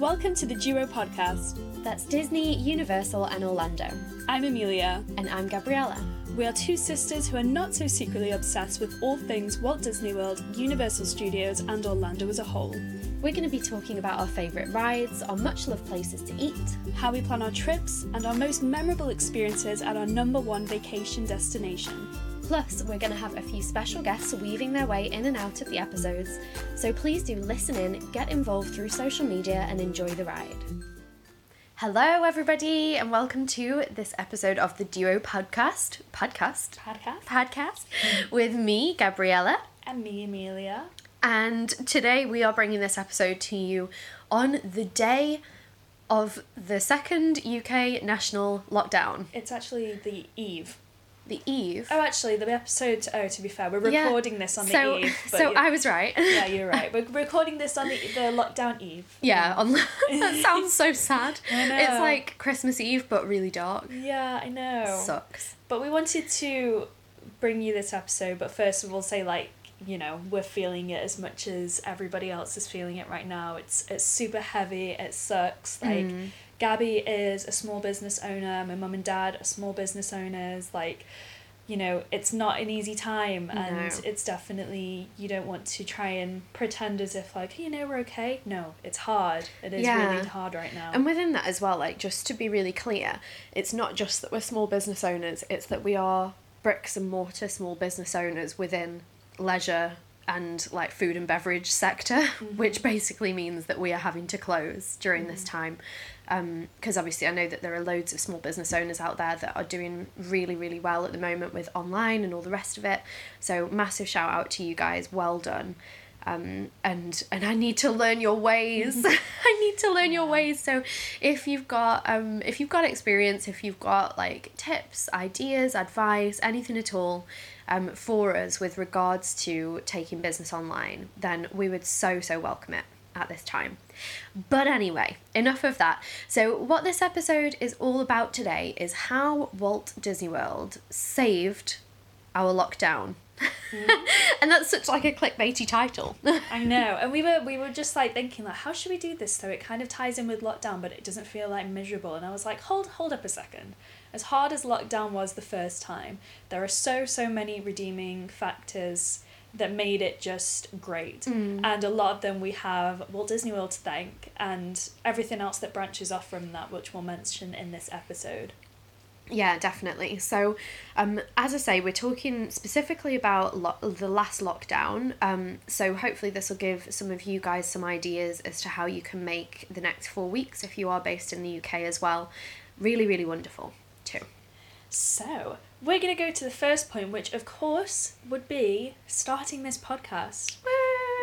Welcome to the Duo podcast. That's Disney, Universal, and Orlando. I'm Amelia. And I'm Gabriella. We are two sisters who are not so secretly obsessed with all things Walt Disney World, Universal Studios, and Orlando as a whole. We're going to be talking about our favourite rides, our much loved places to eat, how we plan our trips, and our most memorable experiences at our number one vacation destination. Plus, we're going to have a few special guests weaving their way in and out of the episodes, so please do listen in, get involved through social media, and enjoy the ride. Hello, everybody, and welcome to this episode of the Duo Podcast. Podcast? Podcast? Podcast with me, Gabriella. And me, Amelia. And today we are bringing this episode to you on the day of the second UK national lockdown. It's actually the eve. The eve. Oh, actually, the episode. Oh, to be fair, we're Yeah. recording this on the so, eve. but so I was right. yeah, you're right. We're recording this on the, the lockdown eve. Yeah, on that sounds so sad. I know. It's like Christmas Eve but really dark. Yeah, I know. Sucks. But we wanted to bring you this episode, but first of all, say like you know we're feeling it as much as everybody else is feeling it right now. It's it's super heavy. It sucks. Like Mm. Gabby is a small business owner. My mum and dad are small business owners. Like. You know, it's not an easy time, and No. it's definitely you don't want to try and pretend as if like you know we're okay. No, it's hard. It is Yeah. really hard right now. And within that as well, like just to be really clear, it's not just that we're small business owners, it's that we are bricks and mortar small business owners within leisure and like food and beverage sector, mm-hmm. which basically means that we are having to close during this mm. time. Because obviously, I know that there are loads of small business owners out there that are doing really, really well at the moment with online and all the rest of it. So, massive shout out to you guys. Well done um, and and I need to learn your ways. I need to learn your ways. So if you've got um, if you've got experience, if you've got like tips, ideas, advice, anything at all um, for us with regards to taking business online, then we would so so welcome it at this time. But anyway, enough of that. So what this episode is all about today is how Walt Disney World saved our lockdown. Mm. and that's such like a clickbaity title. I know, and we were we were just like thinking like, how should we do this so it kind of ties in with lockdown, but it doesn't feel like miserable. And I was like, hold hold up a second. As hard as lockdown was the first time, there are so so many redeeming factors that made it just great, Mm. and a lot of them we have Walt Disney World to thank, and everything else that branches off from that, which we'll mention in this episode. Yeah, definitely. So, um, as I say, we're talking specifically about lo- the last lockdown. Um, so, hopefully, this will give some of you guys some ideas as to how you can make the next four weeks if you are based in the UK as well. Really, really wonderful, too. So, we're going to go to the first point, which of course would be starting this podcast.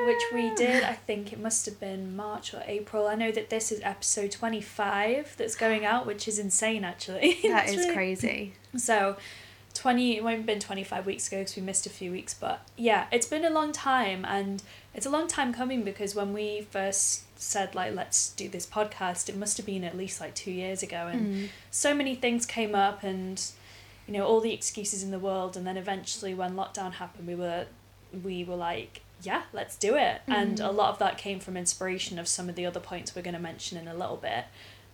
which we did. I think it must have been March or April. I know that this is episode 25 that's going out, which is insane actually. That is really- crazy. So, 20, it won't have been 25 weeks ago because we missed a few weeks, but yeah, it's been a long time and it's a long time coming because when we first said, like, let's do this podcast, it must have been at least like two years ago and Mm. so many things came up and you know all the excuses in the world and then eventually when lockdown happened we were we were like yeah let's do it. And a lot of that came from inspiration of some of the other points we're going to mention in a little bit.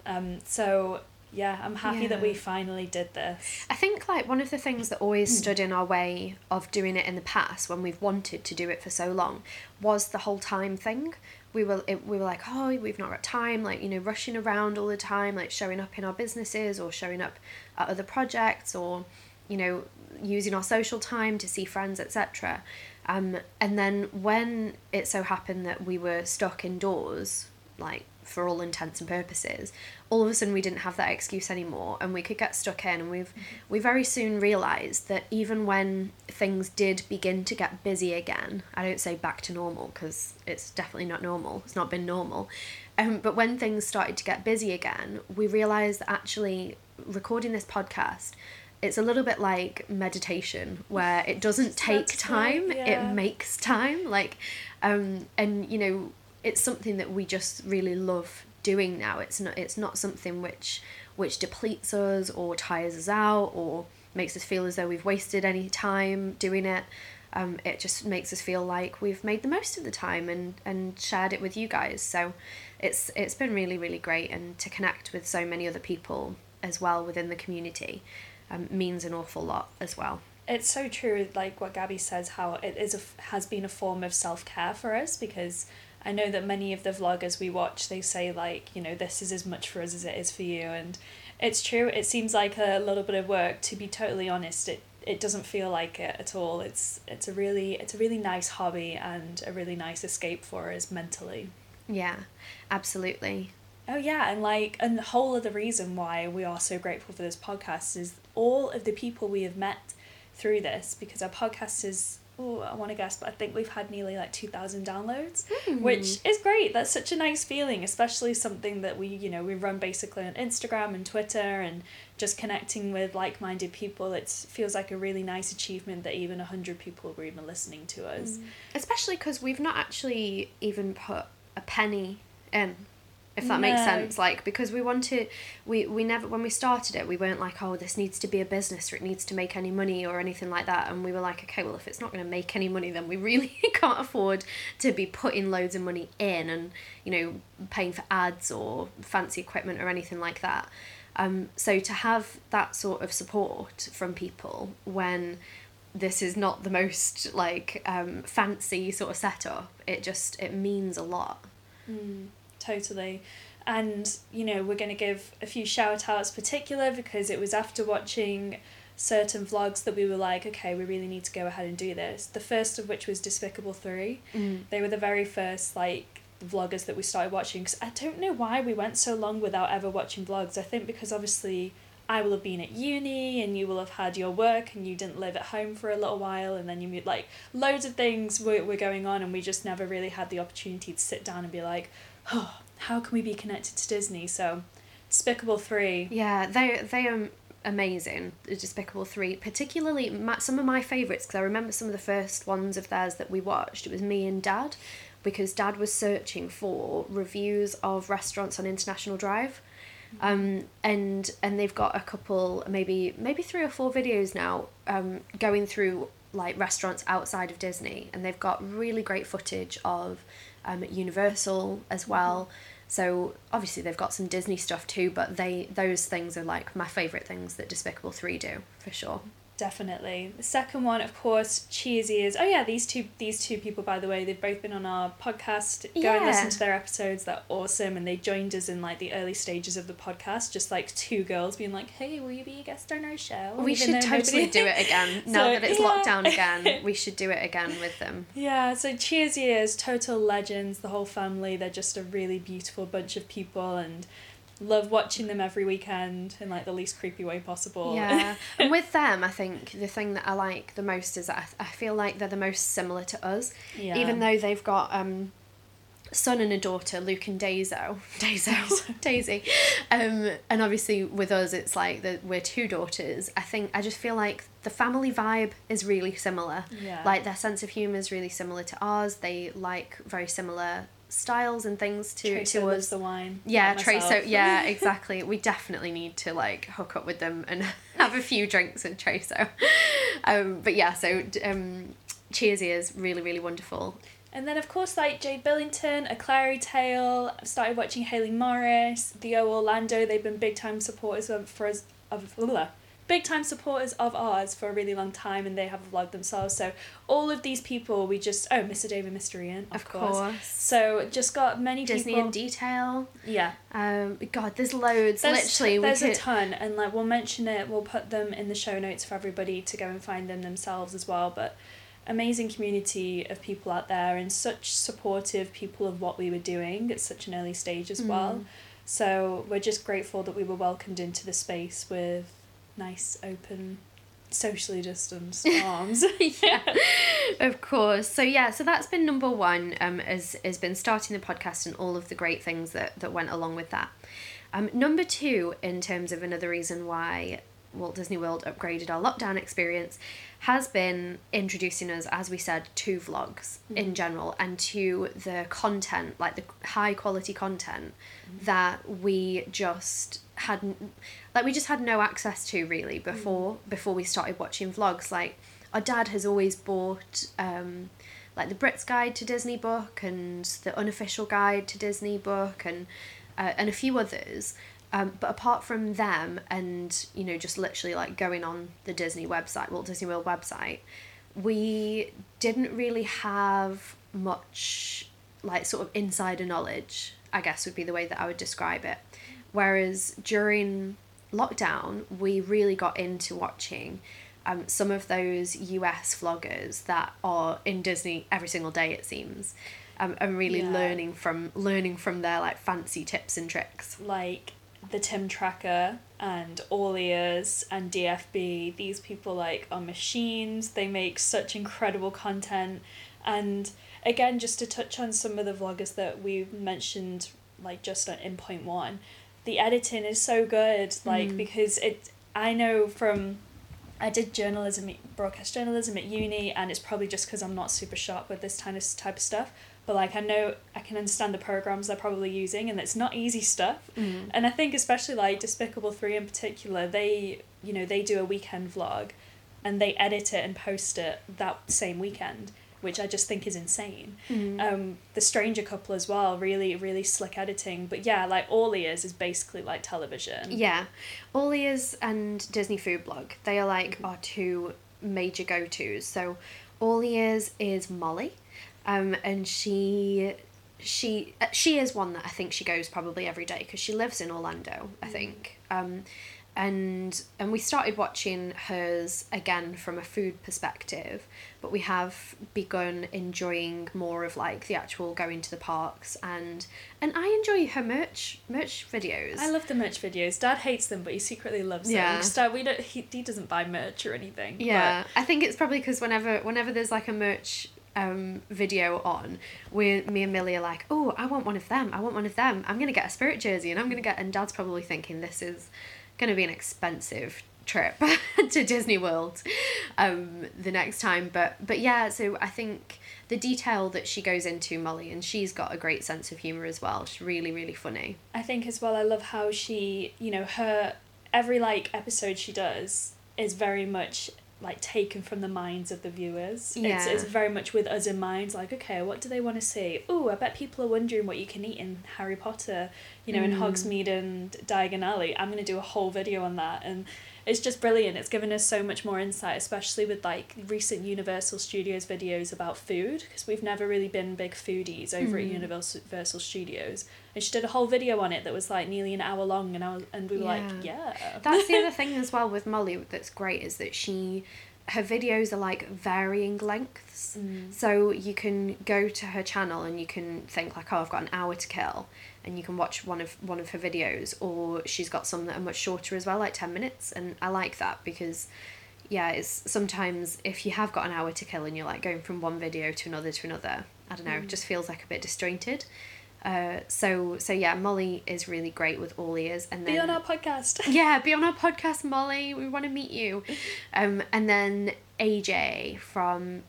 Um so yeah i'm happy that we finally did this. I think like one of the things that always stood in our way of doing it in the past when we've wanted to do it for so long was the whole time thing. We were it, we were like, oh, we've not got time, like you know, rushing around all the time, like showing up in our businesses or showing up at other projects or you know, using our social time to see friends, etc. Um, and then when it so happened that we were stuck indoors, like for all intents and purposes, all of a sudden we didn't have that excuse anymore and we could get stuck in and we've we very soon realized that even when things did begin to get busy again i don't say back to normal because it's definitely not normal it's not been normal um, but when things started to get busy again we realized that actually recording this podcast it's a little bit like meditation where it doesn't take time yeah. it makes time like um and you know it's something that we just really love doing now. It's not it's not something which which depletes us or tires us out or makes us feel as though we've wasted any time doing it. Um, it just makes us feel like we've made the most of the time and and shared it with you guys. So it's it's been really really great. And to connect with so many other people as well within the community um, means an awful lot as well. It's so true like what gabby says how it is a, has been a form of self-care for us because i know that many of the vloggers we watch they say like you know this is as much for us as it is for you and it's true it seems like a little bit of work to be totally honest it it doesn't feel like it at all. It's it's a really it's a really nice hobby and a really nice escape for us mentally. Yeah absolutely. Oh yeah, and like and the whole other reason why we are so grateful for this podcast is all of the people we have met through this because our podcast is oh I want to guess but I think we've had nearly like 2000 downloads Hmm. which is great. That's such a nice feeling especially something that we you know we run basically on Instagram and Twitter and just connecting with like-minded people. It feels like a really nice achievement that even 100 people were even listening to us. Especially because we've not actually even put a penny in if that makes sense. Like because we wanted we we never when we started it we weren't like oh this needs to be a business or it needs to make any money or anything like that. And we were like okay well if it's not going to make any money then we really can't afford to be putting loads of money in and you know paying for ads or fancy equipment or anything like that. Um, so to have that sort of support from people when this is not the most like um, fancy sort of setup it just it means a lot. Mm, totally. And, you know, we're going to give a few shout outs particular because it was after watching certain vlogs that we were like, okay, we really need to go ahead and do this. The first of which was Despicable 3. Mm. They were the very first, like, vloggers that we started watching because I don't know why we went so long without ever watching vlogs. I think because obviously I will have been at uni and you will have had your work and you didn't live at home for a little while and then you like loads of things were, were going on and we just never really had the opportunity to sit down and be like oh how can we be connected to disney? So despicable 3 Yeah, they they are amazing. The Despicable Three, particularly my, some of my favorites because I remember some of the first ones of theirs that we watched. It was me and Dad, because Dad was searching for reviews of restaurants on International Drive, um, and and they've got a couple, maybe maybe three or four videos now, um, going through like restaurants outside of Disney, and they've got really great footage of um, Universal as well. So obviously they've got some Disney stuff too, but they those things are like my favorite things that Despicable Three do for sure. Definitely the second one of course cheers is oh yeah these two these two people by the way they've both been on our podcast go and listen to their episodes they're awesome and they joined us in like the early stages of the podcast just like two girls being like hey will you be a guest on our show we Even should totally nobody- do it again now So, that it's yeah. locked down again. We should do it again with them. Yeah, so Cheers is total legends, the whole family. They're just a really beautiful bunch of people and love watching them every weekend in like the least creepy way possible. Yeah, and with them, I think the thing that I like the most is that I, I feel like they're the most similar to us. yeah. even though they've got um son and a daughter luke and Daisy, Daisy, daisy um and obviously with us it's like that we're two daughters i think i just feel like the family vibe is really similar Yeah. like their sense of humor is really similar to ours they like very similar styles and things to Tracer to us the wine. yeah, like Tracer. myself. Yeah, exactly. We definitely need to like hook up with them and have a few drinks with Tracer. Um, but yeah, so um, Cheersy is really, really wonderful. And then of course like Jade Billington, A Clary Tale, I've started watching Haley Morris, Theo Orlando, they've been big time supporters of for us of blah, big time supporters of ours for a really long time and they have a vlog themselves. So all of these people we just oh Mr. David, Mr. Ian, of, Of course. course. So just got many Disney people in detail. Yeah. Um, God, there's loads. There's, Literally, there's could. a ton, and like we'll mention it. We'll put them in the show notes for everybody to go and find them themselves as well. But amazing community of people out there, and such supportive people of what we were doing at such an early stage as well. Mm. So we're just grateful that we were welcomed into the space with nice, open, socially distanced arms. yeah, of course. So yeah, so that's been number one. Um, has has been starting the podcast and all of the great things that that went along with that. Um, number two, in terms of another reason why Walt Disney World upgraded our lockdown experience, has been introducing us, as we said, to vlogs in general and to the content, like the high quality content that we just hadn't, like we just had no access to really before before we started watching vlogs. Like our dad has always bought um, like the Brits Guide to Disney Book and the Unofficial Guide to Disney Book and uh, and a few others. Um, but apart from them, and you know, just literally like going on the Disney website, Walt Disney World website, we didn't really have much like sort of insider knowledge. I guess would be the way that I would describe it. Whereas during lockdown, we really got into watching um, some of those US vloggers that are in Disney every single day, it seems. Um, and really Yeah. learning from learning from their like fancy tips and tricks. like the Tim Tracker and All Ears and DFB, these people like are machines. They make such incredible content. And again, just to touch on some of the vloggers that we mentioned, like just in point one, the editing is so good. Like Mm. because it, I know from. I did journalism, broadcast journalism at uni, and it's probably just because I'm not super sharp with this kind of type of stuff. But like I know I can understand the programs they're probably using, and it's not easy stuff. Mm. And I think especially like Despicable Three in particular, they you know they do a weekend vlog, and they edit it and post it that same weekend, which I just think is insane. Mm. Um, the Stranger Couple as well, really really slick editing. But yeah, like All Ears is basically like television. Yeah, All Ears and Disney Food Blog, they are like our two major go tos. So, All Ears is Molly, um, and she she uh, she is one that I think she goes probably every day because she lives in Orlando, I think. Um, and and we started watching hers again from a food perspective, but we have begun enjoying more of like the actual going to the parks and and I enjoy her merch merch videos. I love the merch videos. Dad hates them, but he secretly loves them. Yeah. Dad, we don't. He, he doesn't buy merch or anything. but- Yeah, I think it's probably because whenever whenever there's like a merch um video on, we me and Millie are like, oh, I want one of them. I want one of them. I'm gonna get a spirit jersey, and I'm gonna get. And Dad's probably thinking this is gonna be an expensive trip to Disney World, um, the next time. But but yeah, so I think the detail that she goes into Molly, and she's got a great sense of humor as well. She's really really funny. I think as well, I love how she, you know, her every like episode she does is very much like taken from the minds of the viewers. It's, Yeah. it's very much with us in mind. Like, okay, what do they want to see? Oh, I bet people are wondering what you can eat in Harry Potter. You know, in Mm. Hogsmeade and Diagon Alley. I'm gonna do a whole video on that, and it's just brilliant. It's given us so much more insight, especially with like recent Universal Studios videos about food, because we've never really been big foodies over at Mm. Universal Universal Studios. And she did a whole video on it that was like nearly an hour long, and I was, and we were like, yeah. That's the other thing as well with Molly that's great is that she her videos are like varying lengths. Mm. So you can go to her channel and you can think like, oh, I've got an hour to kill, and you can watch one of one of her videos, or she's got some that are much shorter as well, like ten minutes, and I like that because. Yeah, it's sometimes if you have got an hour to kill and you're like going from one video to another to another, I don't know, it Mm. just feels like a bit disjointed. Uh, so so yeah, Molly is really great with all ears, and then Be on our podcast. yeah, be on our podcast, Molly. We want to meet you. Um, and then AJ from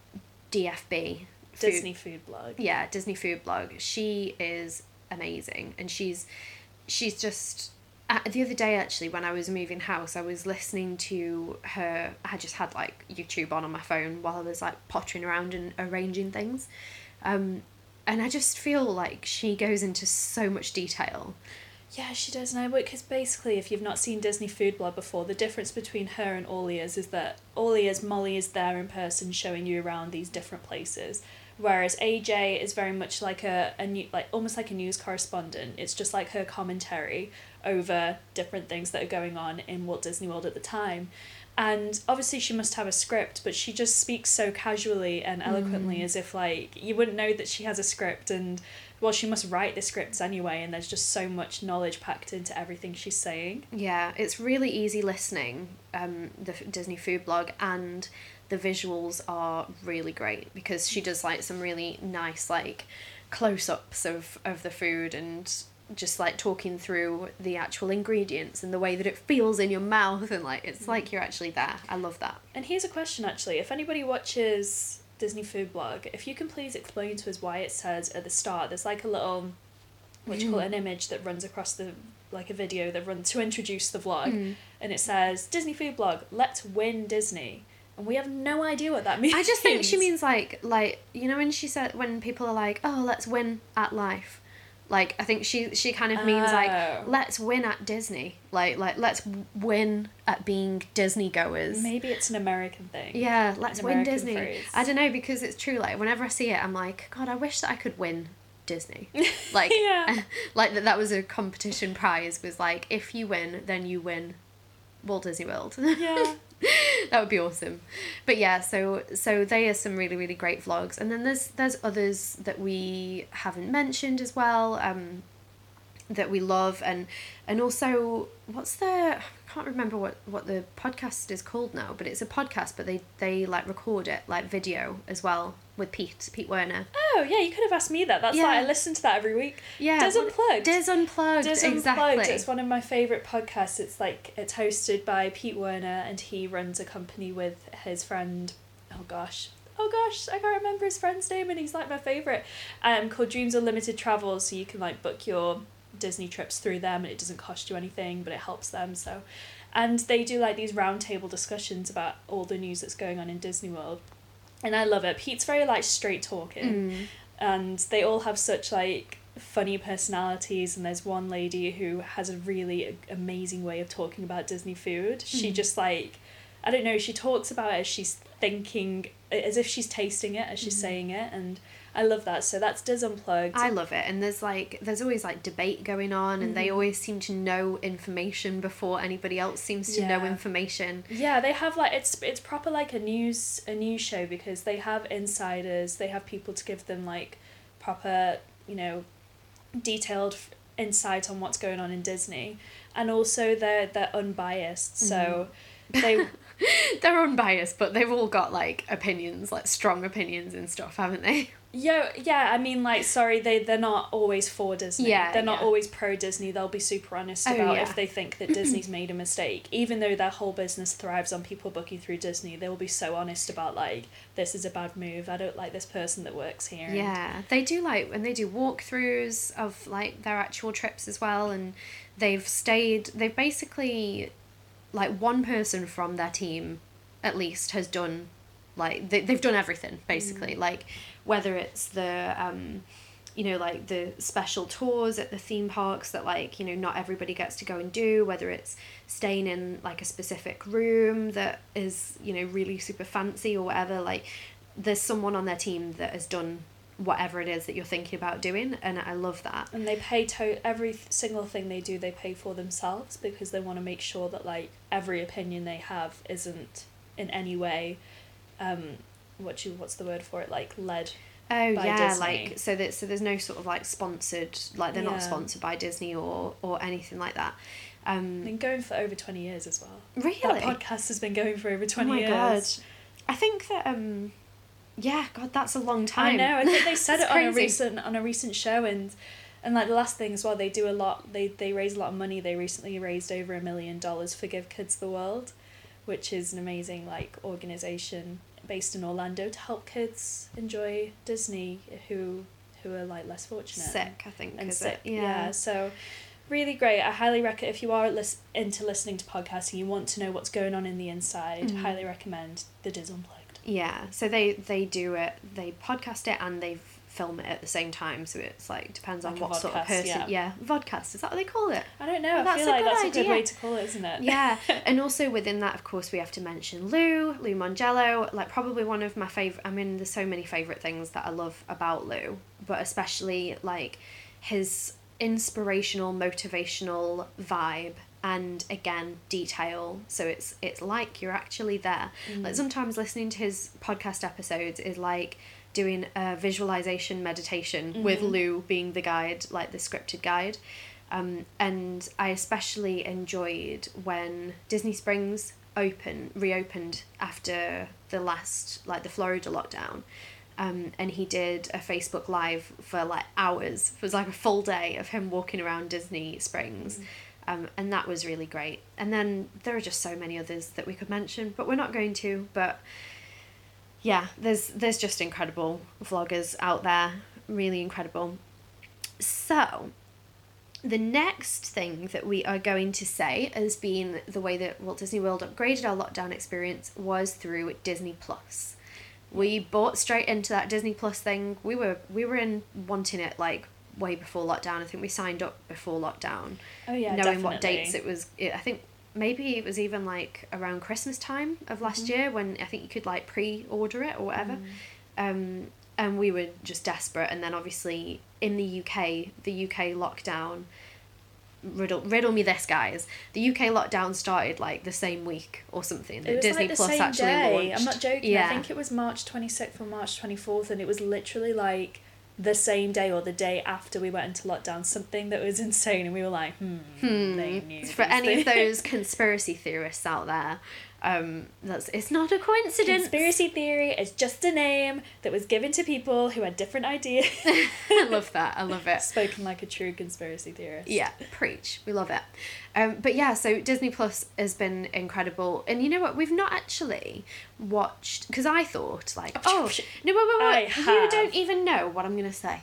DFB. Food- Disney food blog. Yeah, Disney Food Blog. She is amazing, and she's she's just. Uh, the other day, actually, when I was moving house, I was listening to her. I just had like YouTube on on my phone while I was like pottering around and arranging things, um, and I just feel like she goes into so much detail. Yeah, she does. And I would, because basically, if you've not seen Disney Food Blog before, the difference between her and All Ears is that All Ears, Molly is there in person showing you around these different places. Whereas AJ is very much like a, a new, like almost like a news correspondent. It's just like her commentary over different things that are going on in Walt Disney World at the time. And obviously she must have a script, but she just speaks so casually and eloquently Mm. as if like you wouldn't know that she has a script and well she must write the scripts anyway and there's just so much knowledge packed into everything she's saying. Yeah, it's really easy listening. Um, the Disney food blog and the visuals are really great because she does like some really nice like close ups of of the food and just like talking through the actual ingredients and the way that it feels in your mouth and like it's like you're actually there. I love that. And here's a question actually. If anybody watches Disney Food Blog, if you can please explain to us why it says at the start there's like a little what you call it, an image that runs across the like a video that runs to introduce the vlog Mm. and it says Disney Food Blog, let's win Disney. And we have no idea what that means. I just think she means like like you know when she said when people are like oh let's win at life, like I think she she kind of means Oh. like let's win at Disney like like let's win at being Disney goers. maybe it's an American thing. Yeah, let's An win American Disney. phrase. I don't know because it's true. Like whenever I see it, I'm like, God, I wish that I could win Disney. Like, Yeah. like that. That was a competition prize. Was like, if you win, then you win Walt Disney World. Yeah. that would be awesome. But yeah, so so they are some really really great vlogs, and then there's there's others that we haven't mentioned as well. Um, that we love and and also what's the I can't remember what what the podcast is called now but it's a podcast but they they like record it like video as well with Pete Pete Werner Oh yeah, you could have asked me that. That's why I listen to that every week. yeah DIS Unplugged. DIS Unplugged DIS exactly Unplugged. It's one of my favorite podcasts. It's like it's hosted by Pete Werner, and he runs a company with his friend. Oh gosh, oh gosh, I can't remember his friend's name, and he's like my favorite. Um, called Dreams Unlimited Travel, so you can like book your Disney trips through them, and it doesn't cost you anything, but it helps them. So, and they do like these roundtable discussions about all the news that's going on in Disney World, and I love it. Pete's very like straight talking Mm. and they all have such like funny personalities and there's one lady who has a really a- amazing way of talking about disney food she Mhm. just like i don't know she talks about it as she's thinking as if she's tasting it as she's Mhm. saying it and i love that so that's DIS unplugged I love it, and there's like there's always like debate going on, and they Mhm. always seem to know information before anybody else seems to know information. Yeah, they have like it's it's proper like a news a news show because they have insiders, they have people to give them like proper, you know, detailed f- insight on what's going on in Disney. And also they're they're unbiased. So they They're unbiased, but they've all got like opinions, like strong opinions and stuff, haven't they? Yeah, yeah, I mean like sorry, they they're not always for Disney. Yeah, They're not yeah. always pro Disney. They'll be super honest Oh, about yeah. if they think that Disney's made a mistake. Even though their whole business thrives on people booking through Disney, they will be so honest about like this is a bad move. I don't like this person that works here. and- Yeah, they do like when they do walkthroughs of like their actual trips as well, and they've stayed. They've basically, like one person from their team, at least has done, like they they've done everything basically. Mm. Like whether it's the um, you know like the special tours at the theme parks that like you know not everybody gets to go and do whether it's staying in like a specific room that is you know really super fancy or whatever like there's someone on their team that has done whatever it is that you're thinking about doing and i love that And they pay to every single thing they do. They pay for themselves because they want to make sure that like every opinion they have isn't in any way, um, what you what's the word for it like led. oh yeah Disney. like so that so there's no sort of like sponsored like they're Yeah. not sponsored by disney or or anything like that um Been going for over twenty years as well. really That podcast has been going for over twenty my years. God. I think that um yeah, God, that's a long time. I know. I think they said it on a recent on a recent show, and and like the last thing as well, they do a lot. They they raise a lot of money. They recently raised over a million dollars for Give Kids the World, which is an amazing like organization based in Orlando to help kids enjoy Disney who who are like less fortunate Sick, I think. and sick. It? Yeah. So. Really great. I highly recommend if you are lis- into listening to podcasting, you want to know what's going on in the inside. Mhm. Highly recommend the DIS Unplugged. Yeah. So they they do it. They podcast it and they film it at the same time. So it's like depends on Like what sort of person. yeah. Yeah. vodcast. Is that what they call it? I don't know. Oh, I that's feel a like good that's a good idea. way to call it, isn't it? Yeah. and also within that, of course, we have to mention Lou, Lou Mongello. Like probably one of my favorite. I mean, there's so many favorite things that I love about Lou, but especially like his inspirational, motivational vibe. And again, detail. So it's it's like you're actually there. Like Mm. sometimes listening to his podcast episodes is like doing a visualization meditation with Mhm. Lou being the guide, like the scripted guide. Um, and I especially enjoyed when Disney Springs open reopened after the last like the Florida lockdown. Um, and he did a Facebook live for like hours. It was like a full day of him walking around Disney Springs. Um, and that was really great. And then there are just so many others that we could mention, but we're not going to. But yeah, there's there's just incredible vloggers out there, really incredible. So, the next thing that we are going to say as being the way that Walt Disney World upgraded our lockdown experience was through Disney Plus. We bought straight into that Disney Plus thing. We were we were in wanting it like way before lockdown. I think we signed up before lockdown, Oh yeah, knowing what dates it was. It, I think maybe it was even like around Christmas time of last Mhm. year when I think you could like pre-order it or whatever. Mm. Um, and we were just desperate. And then obviously in the UK, the UK lockdown. Riddle, riddle me this, guys. The UK lockdown started like the same week or something. That It was Disney like the Plus same actually day. launched. I'm not joking. Yeah. I think it was March 26th or March 24th, and it was literally like the same day or the day after we went into lockdown. Something that was insane, and we were like, hmm. Hmm. They knew For any of those conspiracy theorists out there, um, that's it's not a coincidence. Conspiracy theory is just a name that was given to people who had different ideas. I love that. I love it. Spoken like a true conspiracy theorist. Yeah, preach. We love it. Um, but yeah, so Disney Plus has been incredible, and you know what? We've not actually watched because I thought like, oh no, wait, wait, wait. You have. don't even know what I'm gonna say.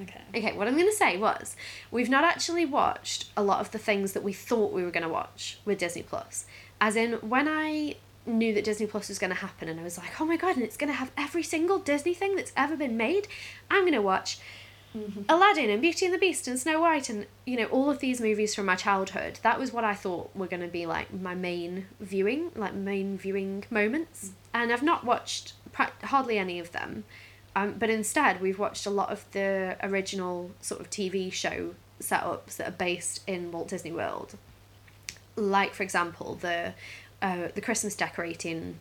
Okay. Okay, what I'm going to say was we've not actually watched a lot of the things that we thought we were going to watch with Disney Plus. As in, when I knew that Disney Plus was going to happen and I was like, oh my god, and it's going to have every single Disney thing that's ever been made, I'm going to watch Aladdin and Beauty and the Beast and Snow White and, you know, all of these movies from my childhood. That was what I thought were going to be like my main viewing, like main viewing moments. And I've not watched hardly any of them. Um, but instead, we've watched a lot of the original sort of TV show setups that are based in Walt Disney World. Like, for example, the uh, the Christmas decorating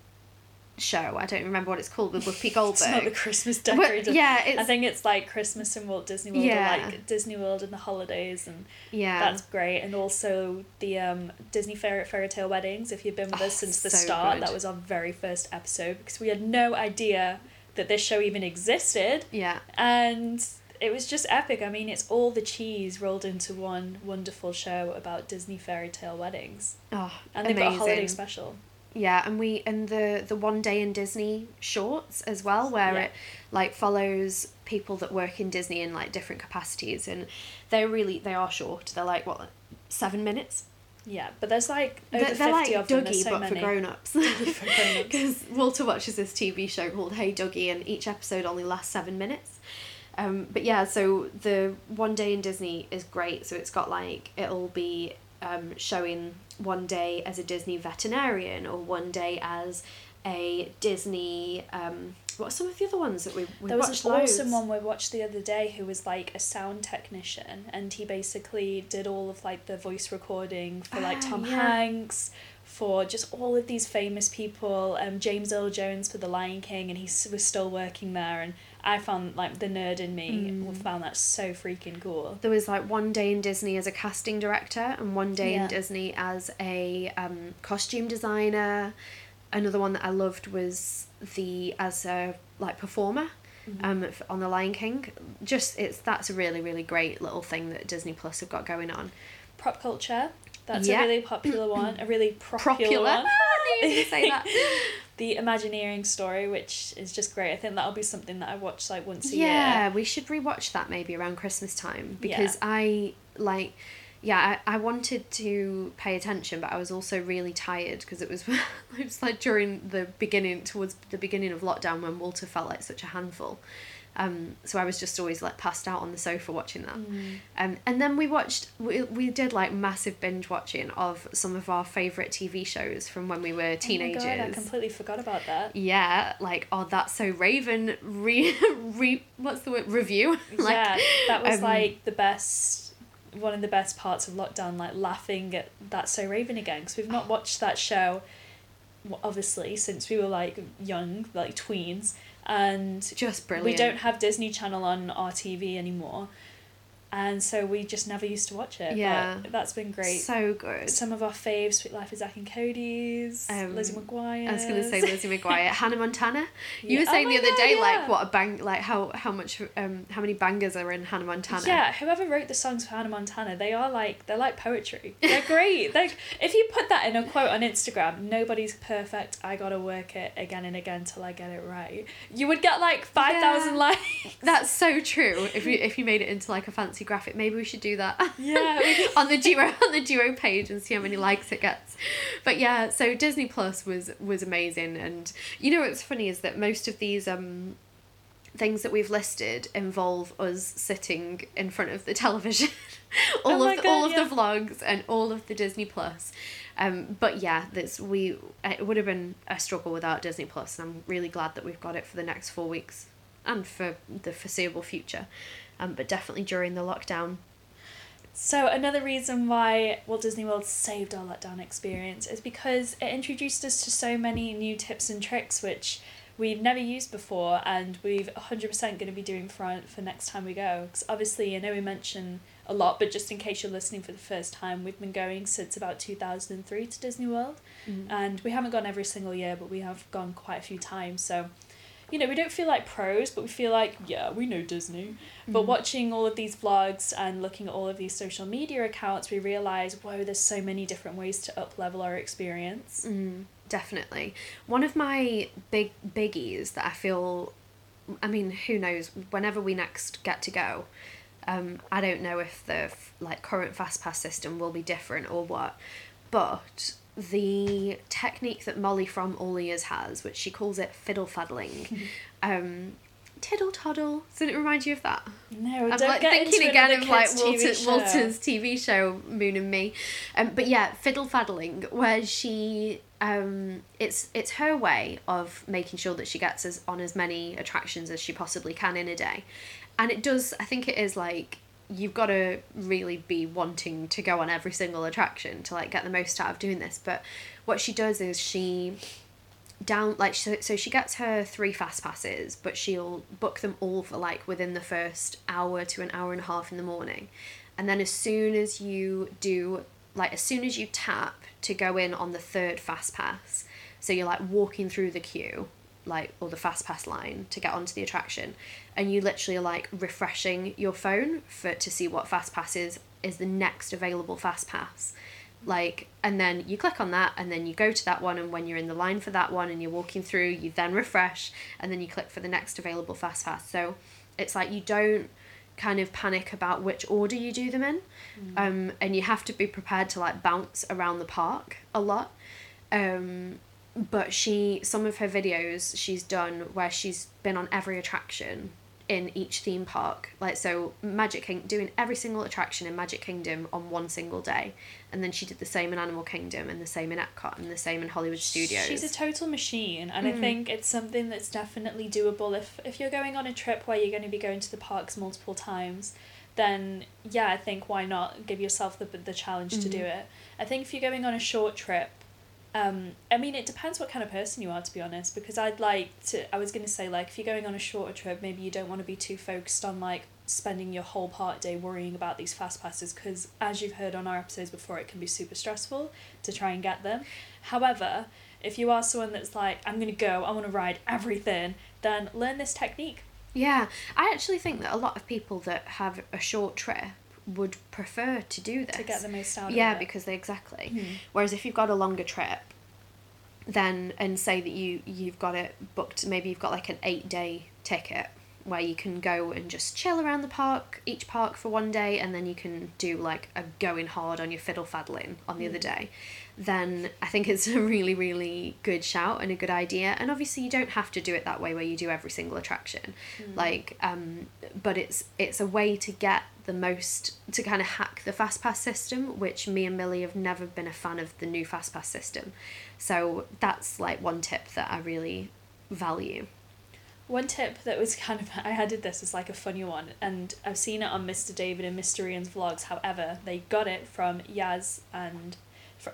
show. I don't remember what it's called with Whoopi Goldberg. It's not the Christmas decorating. yeah, it's I think it's like Christmas in Walt Disney World Yeah. or like Disney World in the holidays and yeah. that's great. And also the um, Disney Fairy, Fairy Tale Weddings. If you've been with Oh, us since the so start, good. that was our very first episode because we had no idea that this show even existed. yeah. And it was just epic. I mean, it's all the cheese rolled into one wonderful show about Disney fairy tale weddings. Oh, And they've amazing. got a holiday special. Yeah, and we and the the one day in Disney shorts as well, where Yeah. it like follows people that work in Disney in like different capacities, and they're really they are short. They're like what, seven minutes. Yeah, but there's like over They're, 50 they're like of them. Duggee, so but many. for grown ups. for grown-ups. Because Walter watches this TV show called Hey Duggee, and each episode only lasts seven minutes. Um, but yeah, so the one day in Disney is great. So it's got like it'll be um, showing one day as a Disney veterinarian or one day as a Disney. Um, what are some of the other ones that we we There was watched an loads? awesome one we watched the other day who was like a sound technician and he basically did all of like the voice recording for like Ah, Tom yeah. Hanks, for just all of these famous people, um, James Earl Jones for The Lion King and he was still working there and I found like the nerd in me Mm. found that so freaking cool. There was like one day in Disney as a casting director and one day Yeah. in Disney as a um, costume designer. Another one that I loved was the as a like performer Mm-hmm. um, on the Lion King. Just it's that's a really really great little thing that Disney Plus have got going on. Prop culture, that's Yeah. a really popular one, a really popular one. I knew you say that. the Imagineering story, which is just great. I think that'll be something that I watch like once a yeah, year. Yeah, we should rewatch that maybe around Christmas time Yeah. because I like yeah, I, I wanted to pay attention, but I was also really tired because it was it was like during the beginning towards the beginning of lockdown when Walter felt like such a handful. Um, so I was just always like passed out on the sofa watching that. Mm. Um, and then we watched we, we did like massive binge watching of some of our favorite TV shows from when we were teenagers. Oh my god, I completely forgot about that. Yeah, like oh, that's so Raven re re what's the word review? like, yeah, that was um, like the best, one of the best parts of lockdown. Like laughing at That's So Raven again because we've not watched that show, obviously since we were like young, like tweens, and just brilliant. we don't have Disney Channel on our TV anymore, and so we just never used to watch it. Yeah. but that's been great. So good. Some of our faves, Sweet Life of Zack and Cody's, Um, Lizzie McGuire. I was gonna say Lizzie McGuire, Hannah Montana. You Yeah. were Oh saying my the other God, day, yeah. like what a bang, like how how much um how many bangers are in Hannah Montana. Yeah, whoever wrote the songs for Hannah Montana, they are like they're like poetry. They're great. like if you put that in a quote on Instagram, nobody's perfect. I gotta work it again and again till I get it right. You would get like five thousand Yeah. likes. That's so true. If you if you made it into like a fancy graphic. Maybe we should do that. Yeah, on the duo on the duo page and see how many likes it gets. But yeah, so Disney Plus was was amazing, and you know what's funny is that most of these um things that we've listed involve us sitting in front of the television, all Oh of the, God, all of the vlogs and all of the Disney Plus. Um, but yeah, this we it would have been a struggle without Disney Plus, and I'm really glad that we've got it for the next four weeks and for the foreseeable future. Um, but definitely during the lockdown. So another reason why Walt Disney World saved our letdown experience is because it introduced us to so many new tips and tricks which we've never used before and we've 100% going to be doing for, for next time we go. Because obviously, I know we mention a lot, but just in case you're listening for the first time, we've been going since about 2003 to Disney World. And we haven't gone every single year, but we have gone quite a few times. So, you know, we don't feel like pros, but we feel like, yeah, we know Disney. But watching all of these vlogs and looking at all of these social media accounts, we realise, whoa, there's so many different ways to up level our experience. Mm, definitely. One of my big biggies that I feel, I mean, who knows? Whenever we next get to go, um, I don't know if the f- like current fast pass system will be different or what, but the technique that Molly from All Ears has, which she calls it fiddle faddling, um, tiddle toddle. Doesn't it remind you of that? No, I'm don't like get thinking into again of like Walter, TV. Walter's TV show Moon and Me, um, but yeah, fiddle faddling, where she um, it's it's her way of making sure that she gets as on as many attractions as she possibly can in a day, and it does. I think it is like you've got to really be wanting to go on every single attraction to like get the most out of doing this. But what she does is she down like so, so she gets her three fast passes but she'll book them all for like within the first hour to an hour and a half in the morning and then as soon as you do like as soon as you tap to go in on the third fast pass so you're like walking through the queue like or the fast pass line to get onto the attraction and you literally are like refreshing your phone for to see what fast pass is is the next available fast pass. Like and then you click on that and then you go to that one and when you're in the line for that one and you're walking through you then refresh and then you click for the next available fast pass. So it's like you don't kind of panic about which order you do them in. Um, and you have to be prepared to like bounce around the park a lot. Um, but she some of her videos she's done where she's been on every attraction in each theme park like so magic king doing every single attraction in magic kingdom on one single day and then she did the same in animal kingdom and the same in epcot and the same in hollywood studios She's a total machine, and I Mm. think it's something that's definitely doable. If if you're going on a trip where you're going to be going to the parks multiple times, then yeah, I think why not give yourself the the challenge to do Mhm. it. I think if you're going on a short trip, um, I mean, it depends what kind of person you are, to be honest. Because I'd like to. I was gonna say like if you're going on a shorter trip, maybe you don't want to be too focused on like spending your whole part day worrying about these fast passes because as you've heard on our episodes before it can be super stressful to try and get them however if you are someone that's like i'm going to go i want to ride everything then learn this technique yeah i actually think that a lot of people that have a short trip would prefer to do this to get the most out yeah of it because they exactly Mhm. Whereas if you've got a longer trip, then and say that you you've got it booked, maybe you've got like an eight day ticket where you can go and just chill around the park, each park for one day, and then you can do like a going hard on your fiddle faddling on the other day. Then I think it's a really really good shout and a good idea. And obviously you don't have to do it that way where you do every single attraction, like um, but it's it's a way to get the most to kind of hack the fast pass system which me and millie have never been a fan of the new fast pass system so that's like one tip that i really value One tip that was kind of I did this as like a funny one, and I've seen it on Mr. David and Mr. Ian's vlogs. However, they got it from Yaz and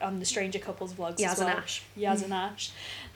on the Stranger Couples vlogs Yaz as and well. Ash. Yaz and Ash,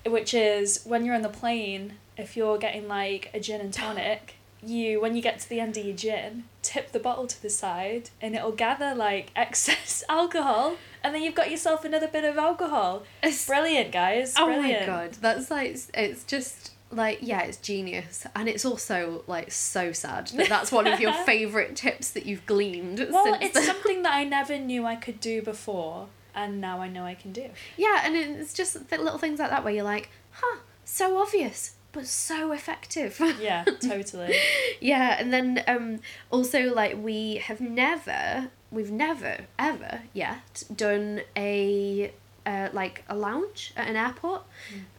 which is when you're on the plane, if you're getting like a gin and tonic, you when you get to the end of your gin, tip the bottle to the side, and it'll gather like excess alcohol, and then you've got yourself another bit of alcohol. it's Brilliant, guys! oh Brilliant. my god that's like it's just like yeah it's genius and it's also like so sad that that's one of your favorite tips that you've gleaned Well, it's something that I never knew I could do before, and now I know I can do. yeah and it's just the little things like that where you're like huh so obvious but so effective. Yeah, totally. yeah, and then um, also like we have never, we've never ever yet done a uh, like a lounge at an airport.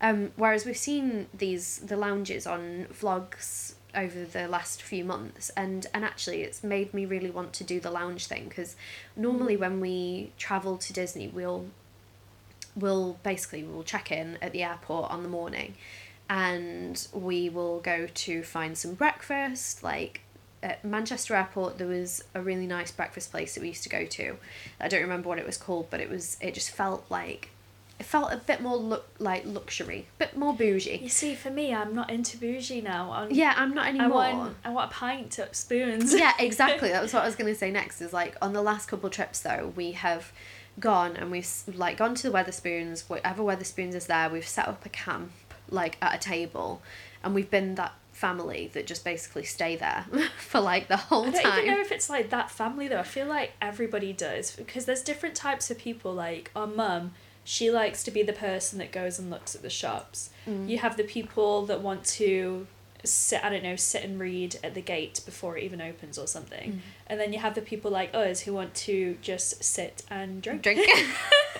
Um, whereas we've seen these the lounges on vlogs over the last few months and and actually it's made me really want to do the lounge thing because normally when we travel to Disney we'll we'll basically we'll check in at the airport on the morning and we will go to find some breakfast like at Manchester Airport there was a really nice breakfast place that we used to go to. I don't remember what it was called, but it was it just felt like it felt a bit more look like luxury, a bit more bougie. You see, for me, I'm not into bougie now. I'm, Yeah, I'm not I anymore. want, I want a pint of spoons. yeah, exactly. That was what I was going to say next. Is like on the last couple trips though, we have gone and we've like gone to the Wetherspoons. Whatever Wetherspoons is there, we've set up a camp like at a table, and we've been that family that just basically stay there for like the whole time. I don't time. even know if it's like that family though. I feel like everybody does because there's different types of people. Like our mum, she likes to be the person that goes and looks at the shops. Mm. You have the people that want to sit. I don't know, sit and read at the gate before it even opens or something. Mm. And then you have the people like us who want to just sit and drink. drink.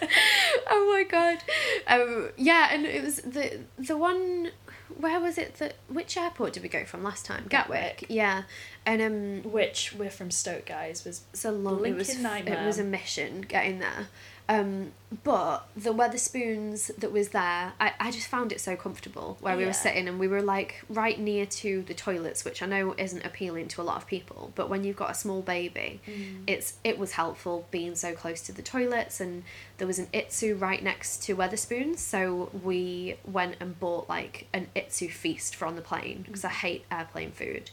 oh my god. Um, yeah, and it was the the one. Where was it? That which airport did we go from last time? Gatwick. Yeah, and um, Which we're from Stoke, guys. Was it's a long. It was nightmare. it was a mission getting there. Um, but the Wetherspoons that was there, I, I just found it so comfortable where we Yeah. were sitting and we were like right near to the toilets, which I know isn't appealing to a lot of people. But when you've got a small baby, Mm. it's it was helpful being so close to the toilets and there was an itsu right next to Wetherspoons so we went and bought like an itsu feast for on the plane because I hate airplane food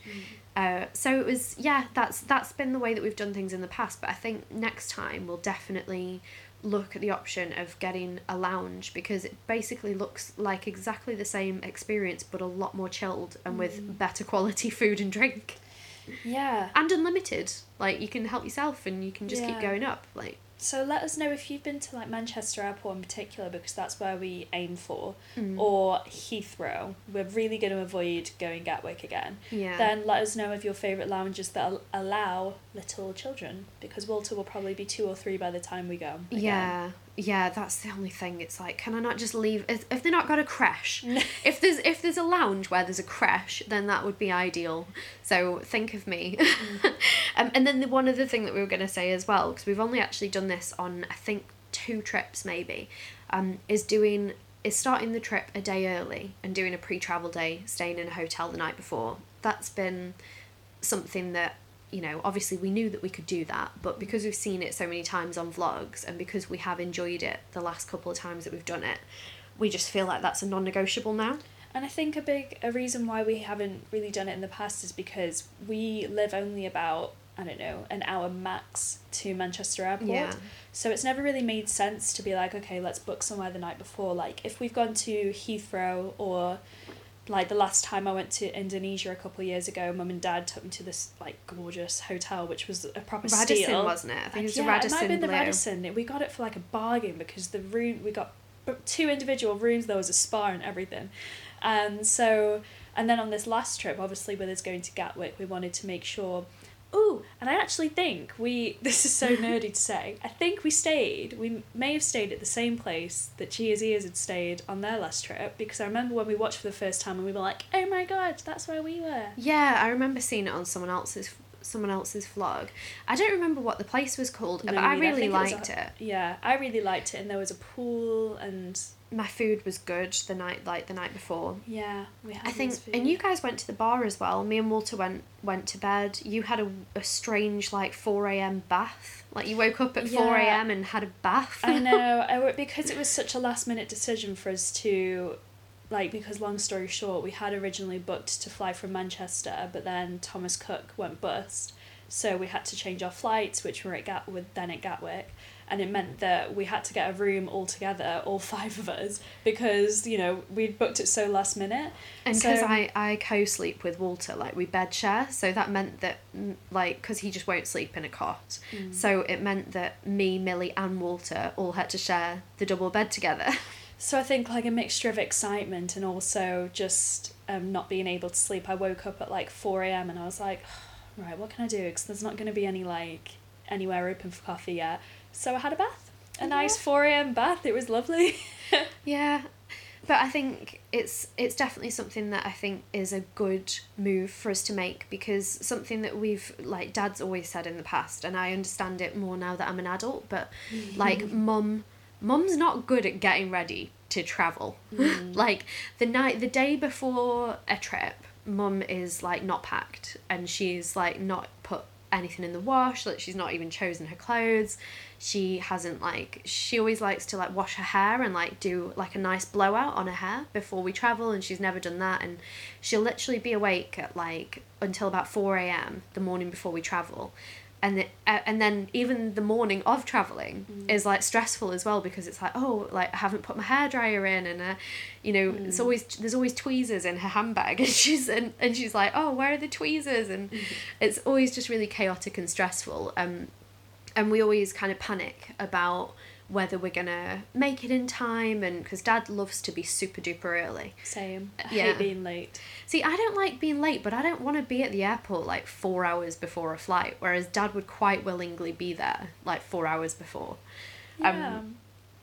uh, so it was yeah that's that's been the way that we've done things in the past but I think next time we'll definitely look at the option of getting a lounge because it basically looks like exactly the same experience but a lot more chilled and with better quality food and drink yeah. and unlimited. Like you can help yourself and you can just Yeah. keep going up. Like So let us know if you've been to like Manchester Airport in particular because that's where we aim for, Mm. or Heathrow. We're really going to avoid going Gatwick again. yeah. Then let us know of your favourite lounges that allow little children because Walter will probably be two or three by the time we go. again. yeah. Yeah, that's the only thing. It's like, can I not just leave? If, if they're not got a crash, if there's if there's a lounge where there's a crash, then that would be ideal. So think of me. um, and then the one other thing that we were gonna say as well, because we've only actually done this on I think two trips maybe, um, is doing is starting the trip a day early and doing a pre-travel day, staying in a hotel the night before. That's been something that you know obviously we knew that we could do that but because we've seen it so many times on vlogs and because we have enjoyed it the last couple of times that we've done it we just feel like that's a non-negotiable now And I think a big a reason why we haven't really done it in the past is because we live only about I don't know an hour max to Manchester Airport. Yeah. So it's never really made sense to be like, okay, let's book somewhere the night before. Like if we've gone to Heathrow or like the last time I went to Indonesia a couple of years ago, mum and dad took me to this like gorgeous hotel, which was a proper Radisson steal. wasn't it I think it was yeah, Radisson it might have been the Blu. Radisson. We got it for like a bargain because the room we got two individual rooms. There was a spa and everything, and so and then on this last trip, obviously with us going to Gatwick, we wanted to make sure. Ooh, and I actually think we. This is so nerdy to say. I think we stayed. We may have stayed at the same place that Cheers Ears had stayed on their last trip because I remember when we watched for the first time and we were like, "Oh my god, that's where we were." yeah i remember seeing it on someone else's someone else's vlog i don't remember what the place was called No, but i really was liked a- it Yeah, I really liked it, and there was a pool, and my food was good the night like the night before yeah, we had. I think, of and you guys went to the bar as well. Me and Walter went went to bed. You had a, a strange like four a.m. bath. Like you woke up at four a.m. and had a bath. I know, I, because it was such a last minute decision for us to, like, because long story short, we had originally booked to fly from Manchester, but then Thomas Cook went bust, so we had to change our flights, which were at Gat with then at Gatwick, and it meant that we had to get a room all together, all five of us, because you know we'd booked it so last minute. and because so- I I co-sleep with Walter, like we bed share, so that meant that mm, like because he just won't sleep in a cot, Mm. so it meant that me, Millie, and Walter all had to share the double bed together. So I think like a mixture of excitement and also just um, not being able to sleep. I woke up at like 4 a.m. and I was like, right, what can I do? Because there's not going to be any like anywhere open for coffee yet. So I had a bath. A Yeah. nice 4 a.m. bath. It was lovely. Yeah, but I think it's it's definitely something that I think is a good move for us to make because something that we've like Dad's always said in the past, and I understand it more now that I'm an adult. But like, mum, mum's not good at getting ready to travel. Mm. like the night, the day before a trip, mum is like not packed, and she's like not put anything in the wash like she's not even chosen her clothes. She hasn't like she always likes to like wash her hair and like do like a nice blowout on her hair before we travel and she's never done that and she'll literally be awake at like until about 4 a.m the morning before we travel and it, uh, and then even the morning of traveling is like stressful as well because it's like oh like I haven't put my hair dryer in and uh, you know it's always there's always tweezers in her handbag and she's and, and she's like oh where are the tweezers? And it's always just really chaotic and stressful. Um and we always kind of panic about whether we're gonna make it in time and because dad loves to be super duper early Same. I Yeah. hate being late. See, I don't like being late, but I don't want to be at the airport like four hours before a flight, whereas dad would quite willingly be there like four hours before. Yeah. Um,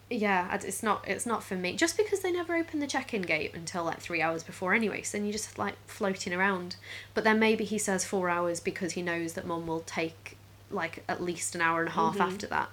Yeah, it's not it's not for me. Just because they never open the check-in gate until like three hours before anyway, so then you're just like floating around. But then maybe he says four hours because he knows that mum will take like at least an hour and a half Mhm. after that.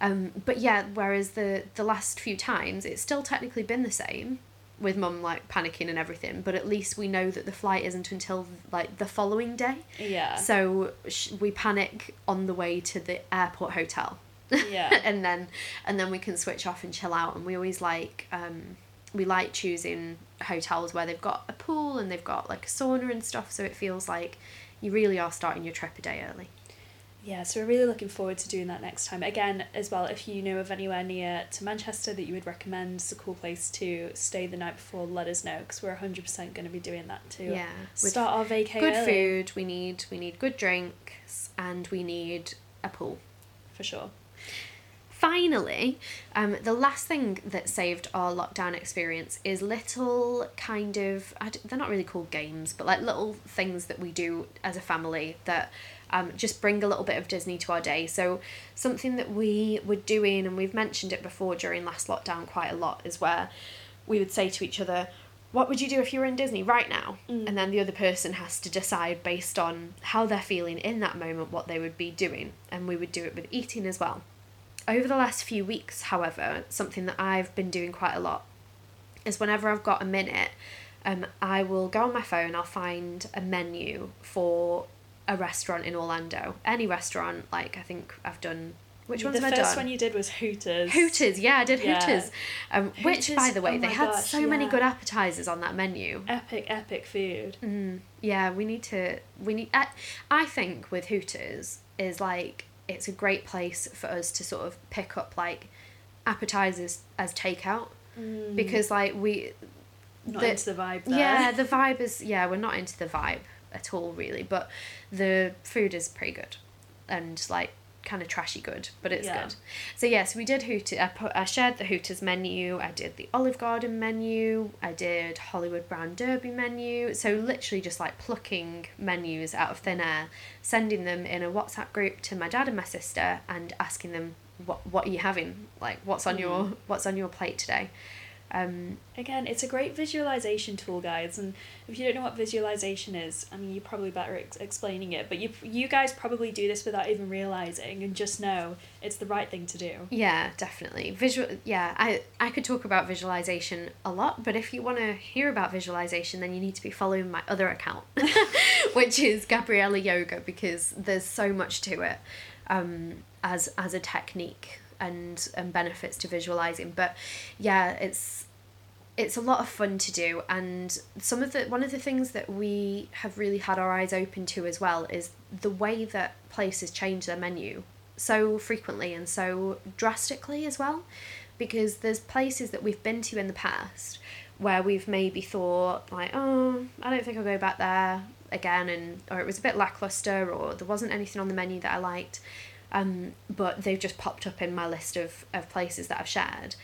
Um, but yeah, whereas the the last few times it's still technically been the same with mum like panicking and everything, but at least we know that the flight isn't until like the following day. yeah. So sh- we panic on the way to the airport hotel. Yeah. and then and then we can switch off and chill out and we always like um we like choosing hotels where they've got a pool and they've got like a sauna and stuff so it feels like you really are starting your trip a day early. Yeah, so we're really looking forward to doing that next time. Again, as well, if you know of anywhere near to Manchester that you would recommend, it's a cool place to stay the night before, let us know because we're 100% going to be doing that too. Yeah. Start our vacation. good early, food, we need we need good drinks and we need a pool. For sure. Finally, um, the last thing that saved our lockdown experience is little kind of, I d- they're not really called games, but like little things that we do as a family that um, just bring a little bit of Disney to our day. So, something that we were doing, and we've mentioned it before during last lockdown quite a lot, is where we would say to each other, what would you do if you were in Disney right now? Mm. And then the other person has to decide based on how they're feeling in that moment what they would be doing. And we would do it with eating as well. Over the last few weeks, however, something that I've been doing quite a lot is whenever I've got a minute, um, I will go on my phone, I'll find a menu for a restaurant in Orlando. Any restaurant, like I think I've done. Which ones the have I first done? one you did was Hooters. Hooters, yeah, I did Yeah. Hooters. Um, which, by the way, oh they had gosh, so many good appetizers on that menu. Epic, epic food. Mm, yeah, we need to. We need. I, I think with Hooters is like it's a great place for us to sort of pick up like appetizers as takeout Mm. because like we Not the- into the vibe there. yeah the vibe is yeah we're not into the vibe at all really but the food is pretty good and like kind of trashy good but it's Yeah. good so yes we did Hooters I, put, I shared the Hooters menu I did the Olive Garden menu I did Hollywood Brown Derby menu so literally just like plucking menus out of thin air sending them in a WhatsApp group to my dad and my sister and asking them what what are you having like what's on your Mm. what's on your plate today um Again, it's a great visualization tool, guys. And if you don't know what visualization is, I mean, you're probably better ex- explaining it. But you you guys probably do this without even realizing, and just know it's the right thing to do. Yeah, definitely. Visual yeah, I I could talk about visualization a lot, but if you want to hear about visualization, then you need to be following my other account, which is Gabriella Yoga because there's so much to it um as as a technique and and benefits to visualizing. But yeah, it's it's a lot of fun to do. And some of the one of the things that we have really had our eyes open to as well is the way that places change their menu so frequently and so drastically as well. Because there's places that we've been to in the past where we've maybe thought like oh I don't think I'll go back there again and or it was a bit lackluster or there wasn't anything on the menu that I liked um, but they've just popped up in my list of, of places that I've shared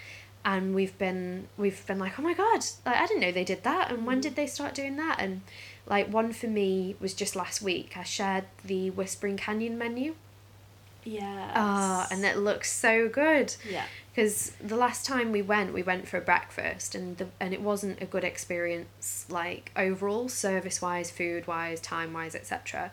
and we've been we've been like, oh my god, like I didn't know they did that, and when Mm. did they start doing that? And like one for me was just last week. I shared the Whispering Canyon menu. Yeah. Ah, and it looks so good Yeah. because the last time we went, we went for breakfast, and the and it wasn't a good experience like overall, service wise, food wise, time wise, etc.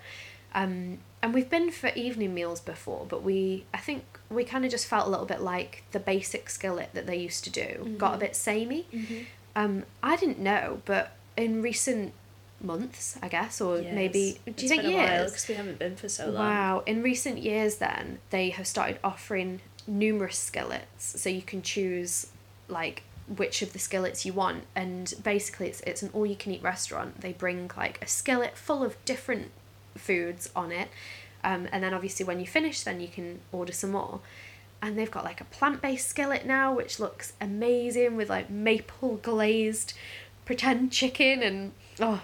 Um, and we've been for evening meals before, but we I think we kind of just felt a little bit like the basic skillet that they used to do got a Mhm. bit samey. Mm-hmm. Um, I didn't know, but in recent months, I guess, or maybe do you think years? Because we haven't been for so long. Wow. In recent years, then, they have started offering numerous skillets. So you can choose, like, which of the skillets you want. And basically, it's, it's an all you can eat restaurant. They bring, like, a skillet full of different foods on it. Um, and then, obviously, when you finish, then you can order some more. And they've got, like, a plant based skillet now, which looks amazing with, like, maple glazed pretend chicken and. Oh,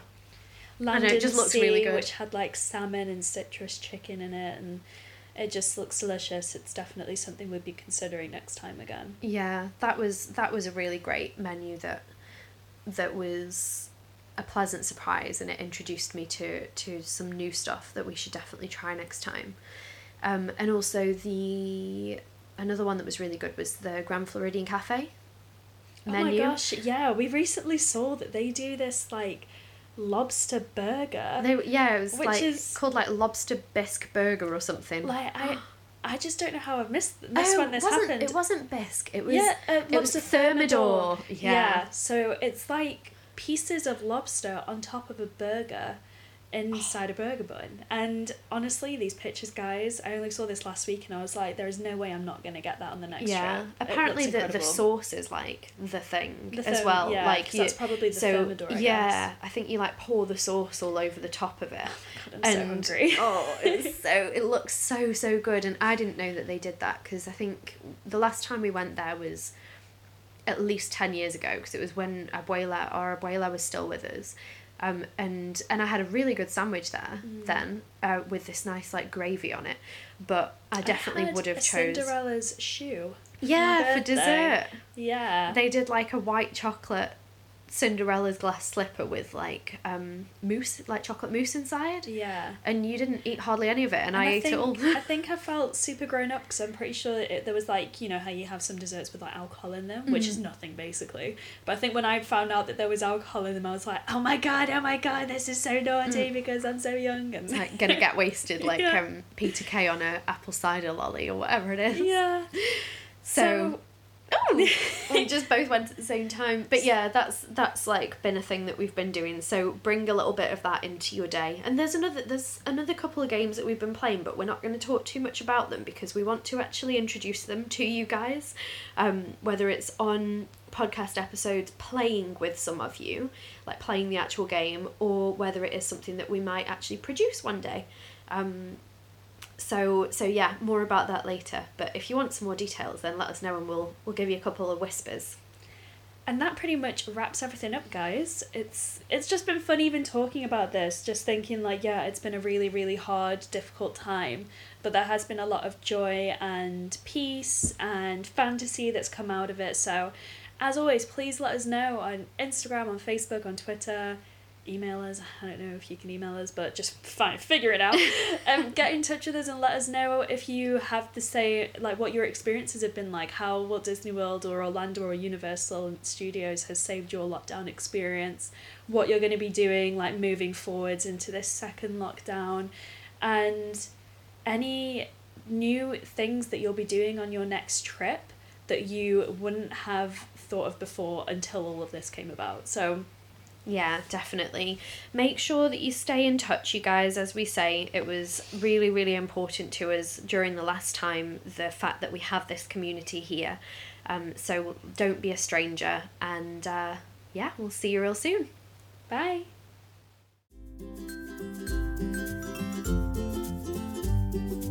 know, it just looks Sea, really good. Which had like salmon and citrus chicken in it, and it just looks delicious. It's definitely something we'd be considering next time again. Yeah, that was that was a really great menu that that was a pleasant surprise and it introduced me to to some new stuff that we should definitely try next time. Um, and also the another one that was really good was the Grand Floridian Cafe menu. Oh my gosh! Yeah, we recently saw that they do this like lobster burger. They yeah, it was Which like is- called like lobster bisque burger or something. like I, I just don't know how I've missed missed when this Oh, wasn't, happened. It wasn't bisque. It was yeah, uh, it was thermidor. thermidor. Yeah. So it's like pieces of lobster on top of a burger inside a burger bun. And honestly, these pictures, guys, I only saw this last week and I was like, there is no way I'm not going to get that on the next yeah. trip. Apparently the, the sauce is like the thing The as well. yeah, like you, that's probably the so thermidor, I yeah, guess. I think you like pour the sauce all over the top of it. God, I'm so and hungry. oh, it's so it looks so so good, and I didn't know that they did that because I think the last time we went there was at least ten years ago because it was when Abuela or Abuela was still with us. Um, and and I had a really good sandwich there Mm. then uh, with this nice like gravy on it, but I definitely had would have a chose Cinderella's shoe. yeah for dessert. Yeah. They did like a white chocolate Cinderella's glass slipper with like um mousse, like chocolate mousse inside, yeah. and you didn't eat hardly any of it, and, I, ate think, it all. I think I felt super grown up because I'm pretty sure it, there was like you know how you have some desserts with like alcohol in them, which is Mhm. nothing basically. But I think when I found out that there was alcohol in them, I was like, oh my god, oh my god, this is so naughty because I'm so young and like gonna get wasted like Yeah. um, Peter Kay on a apple cider lolly or whatever it is. yeah. So, oh, we just both went at the same time. But yeah, that's that's like been a thing that we've been doing. So bring a little bit of that into your day. And there's another there's another couple of games that we've been playing, but we're not going to talk too much about them because we want to actually introduce them to you guys. Um, whether it's on podcast episodes playing with some of you, like playing the actual game, or whether it is something that we might actually produce one day. Um, so so yeah, more about that later. But if you want some more details, then let us know and we'll we'll give you a couple of whispers. And that pretty much wraps everything up, guys. It's it's just been fun even talking about this, just thinking like, yeah, it's been a really, really hard, difficult time. But there has been a lot of joy and peace and fantasy that's come out of it. So as always, please let us know on Instagram, on Facebook, on Twitter, email us. I don't know if you can email us, but just fine, figure it out. um, get in touch with us and let us know if you have to say like what your experiences have been like, how Walt Disney World or Orlando or Universal Studios has saved your lockdown experience, what you're going to be doing like moving forwards into this second lockdown, and any new things that you'll be doing on your next trip that you wouldn't have thought of before until all of this came about. So yeah, definitely. Make sure that you stay in touch, you guys. As we say, it was really, really important to us during the last time the fact that we have this community here. Um, so don't be a stranger. And uh, yeah, we'll see you real soon. Bye. Thank you.